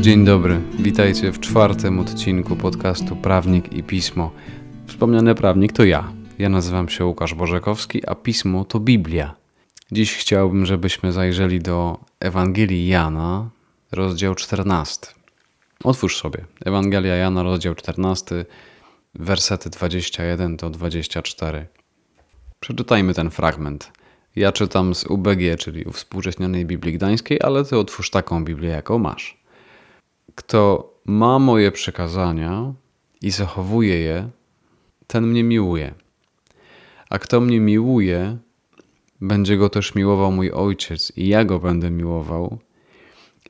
Dzień dobry, witajcie w czwartym odcinku podcastu Prawnik i Pismo. Wspomniany prawnik to ja. Ja nazywam się Łukasz Bożekowski, a pismo to Biblia. Dziś chciałbym, żebyśmy zajrzeli do Ewangelii Jana, rozdział 14. Otwórz sobie Ewangelia Jana, rozdział 14, wersety 21 do 24. Przeczytajmy ten fragment. Ja czytam z UBG, czyli Uwspółcześnionej Biblii Gdańskiej, ale ty otwórz taką Biblię, jaką masz. Kto ma moje przekazania i zachowuje je, ten mnie miłuje. A kto mnie miłuje, będzie go też miłował mój ojciec, i ja go będę miłował,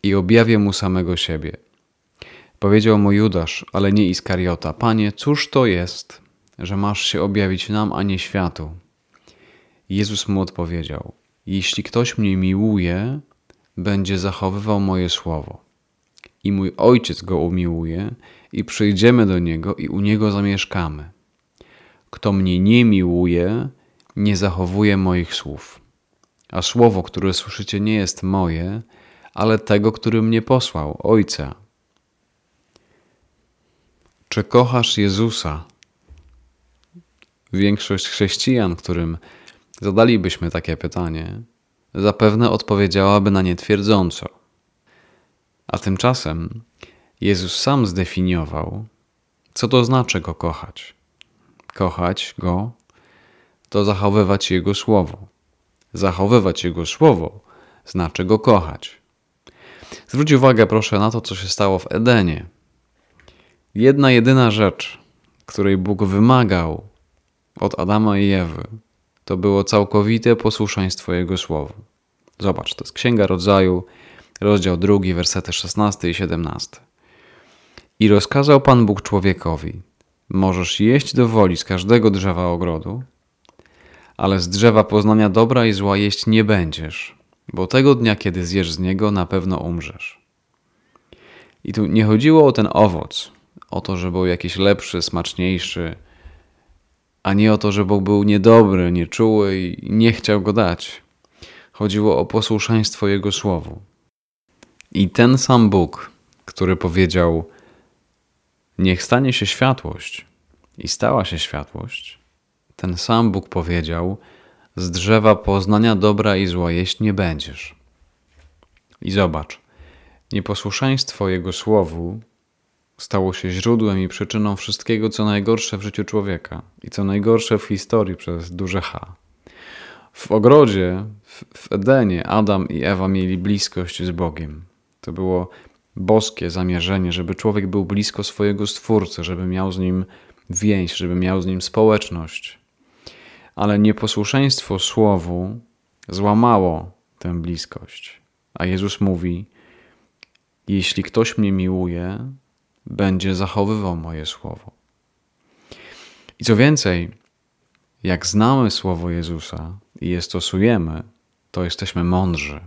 i objawię mu samego siebie. Powiedział mu Judasz, ale nie Iskariota: Panie, cóż to jest, że masz się objawić nam, a nie światu? Jezus mu odpowiedział: Jeśli ktoś mnie miłuje, będzie zachowywał moje słowo. I mój ojciec go umiłuje, i przyjdziemy do niego, i u niego zamieszkamy. Kto mnie nie miłuje, nie zachowuje moich słów. A słowo, które słyszycie, nie jest moje, ale tego, który mnie posłał, Ojca. Czy kochasz Jezusa? Większość chrześcijan, którym zadalibyśmy takie pytanie, zapewne odpowiedziałaby na nie twierdząco. A tymczasem Jezus sam zdefiniował, co to znaczy go kochać. Kochać go to zachowywać Jego słowo. Zachowywać Jego słowo znaczy go kochać. Zwróć uwagę proszę na to, co się stało w Edenie. Jedna jedyna rzecz, której Bóg wymagał od Adama i Ewy, to było całkowite posłuszeństwo Jego słowu. Zobacz, to jest Księga Rodzaju, rozdział 2, wersety 16 i 17. I rozkazał Pan Bóg człowiekowi: Możesz jeść do woli z każdego drzewa ogrodu, ale z drzewa poznania dobra i zła jeść nie będziesz, bo tego dnia, kiedy zjesz z niego, na pewno umrzesz. I tu nie chodziło o ten owoc, o to, że był jakiś lepszy, smaczniejszy, a nie o to, że Bóg był niedobry, nieczuły i nie chciał go dać. Chodziło o posłuszeństwo Jego słowu. I ten sam Bóg, który powiedział: Niech stanie się światłość, i stała się światłość, ten sam Bóg powiedział: Z drzewa poznania dobra i zła jeść nie będziesz. I zobacz, nieposłuszeństwo Jego słowu stało się źródłem i przyczyną wszystkiego, co najgorsze w życiu człowieka i co najgorsze w historii przez duże H. W ogrodzie, w Edenie, Adam i Ewa mieli bliskość z Bogiem. To było boskie zamierzenie, żeby człowiek był blisko swojego Stwórcy, żeby miał z nim więź, żeby miał z nim społeczność. Ale nieposłuszeństwo Słowu złamało tę bliskość. A Jezus mówi: Jeśli ktoś mnie miłuje, będzie zachowywał moje słowo. I co więcej, jak znamy słowo Jezusa i je stosujemy, to jesteśmy mądrzy.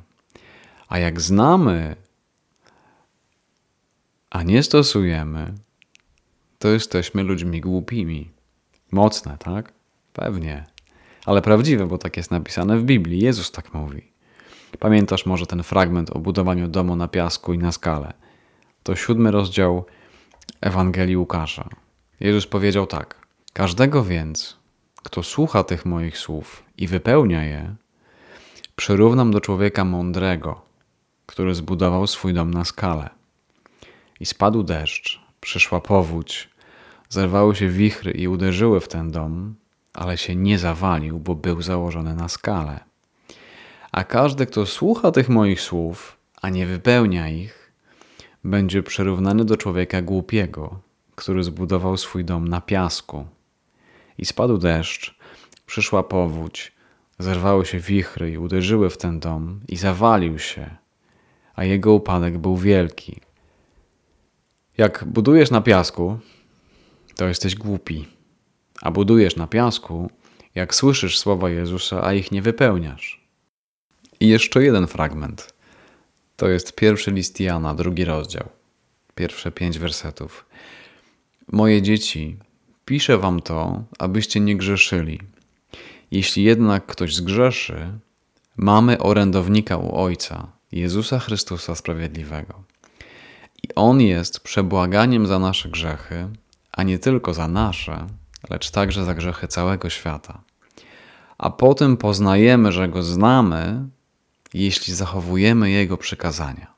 A jak znamy, a nie stosujemy, to jesteśmy ludźmi głupimi. Mocne, tak? Pewnie. Ale prawdziwe, bo tak jest napisane w Biblii. Jezus tak mówi. Pamiętasz może ten fragment o budowaniu domu na piasku i na skale? To siódmy rozdział Ewangelii Łukasza. Jezus powiedział tak: Każdego więc, kto słucha tych moich słów i wypełnia je, przyrównam do człowieka mądrego, który zbudował swój dom na skale. I spadł deszcz, przyszła powódź, zerwały się wichry i uderzyły w ten dom, ale się nie zawalił, bo był założony na skale. A każdy, kto słucha tych moich słów, a nie wypełnia ich, będzie przyrównany do człowieka głupiego, który zbudował swój dom na piasku. I spadł deszcz, przyszła powódź, zerwały się wichry i uderzyły w ten dom i zawalił się, a jego upadek był wielki. Jak budujesz na piasku, to jesteś głupi, a budujesz na piasku, jak słyszysz słowa Jezusa, a ich nie wypełniasz. I jeszcze jeden fragment. To jest pierwszy list Jana, drugi rozdział, pierwsze pięć wersetów. Moje dzieci, piszę wam to, abyście nie grzeszyli. Jeśli jednak ktoś zgrzeszy, mamy orędownika u Ojca, Jezusa Chrystusa Sprawiedliwego. On jest przebłaganiem za nasze grzechy, a nie tylko za nasze, lecz także za grzechy całego świata. A potem poznajemy, że Go znamy, jeśli zachowujemy Jego przykazania.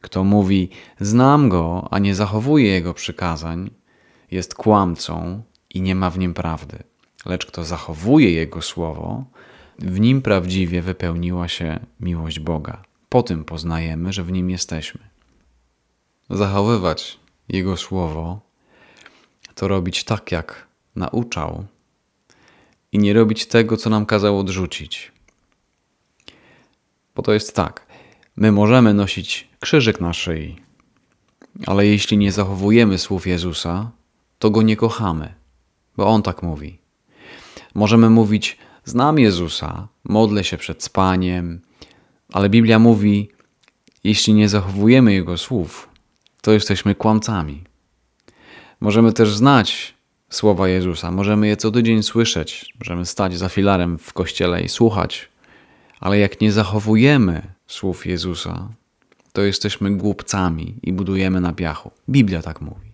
Kto mówi, znam Go, a nie zachowuje Jego przykazań, jest kłamcą i nie ma w nim prawdy. Lecz kto zachowuje Jego słowo, w nim prawdziwie wypełniła się miłość Boga. Po tym poznajemy, że w nim jesteśmy. Zachowywać Jego słowo to robić tak, jak nauczał, i nie robić tego, co nam kazał odrzucić. Bo to jest tak. My możemy nosić krzyżyk na szyi, ale jeśli nie zachowujemy słów Jezusa, to go nie kochamy, bo on tak mówi. Możemy mówić: Znam Jezusa, modlę się przed spaniem, ale Biblia mówi: Jeśli nie zachowujemy Jego słów, to jesteśmy kłamcami. Możemy też znać słowa Jezusa, możemy je co tydzień słyszeć, możemy stać za filarem w kościele i słuchać, ale jak nie zachowujemy słów Jezusa, to jesteśmy głupcami i budujemy na piachu. Biblia tak mówi.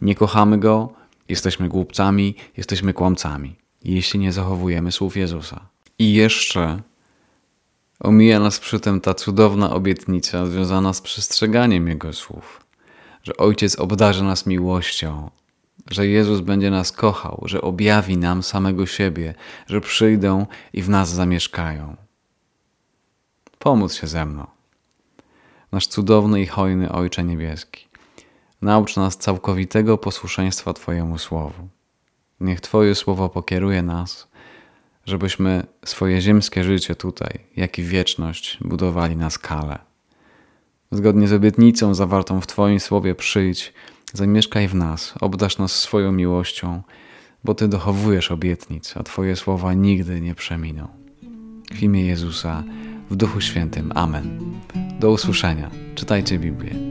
Nie kochamy Go, jesteśmy głupcami, jesteśmy kłamcami, jeśli nie zachowujemy słów Jezusa. I jeszcze omija nas przy tym ta cudowna obietnica związana z przestrzeganiem Jego słów, że Ojciec obdarzy nas miłością, że Jezus będzie nas kochał, że objawi nam samego siebie, że przyjdą i w nas zamieszkają. Pomóc się ze mną. Nasz cudowny i hojny Ojcze Niebieski, naucz nas całkowitego posłuszeństwa Twojemu Słowu. Niech Twoje Słowo pokieruje nas, żebyśmy swoje ziemskie życie tutaj, jak i wieczność budowali na skalę. Zgodnie z obietnicą zawartą w Twoim Słowie przyjdź, zamieszkaj w nas, obdasz nas swoją miłością, bo Ty dochowujesz obietnic, a Twoje słowa nigdy nie przeminą. W imię Jezusa, w Duchu Świętym. Amen. Do usłyszenia. Czytajcie Biblię.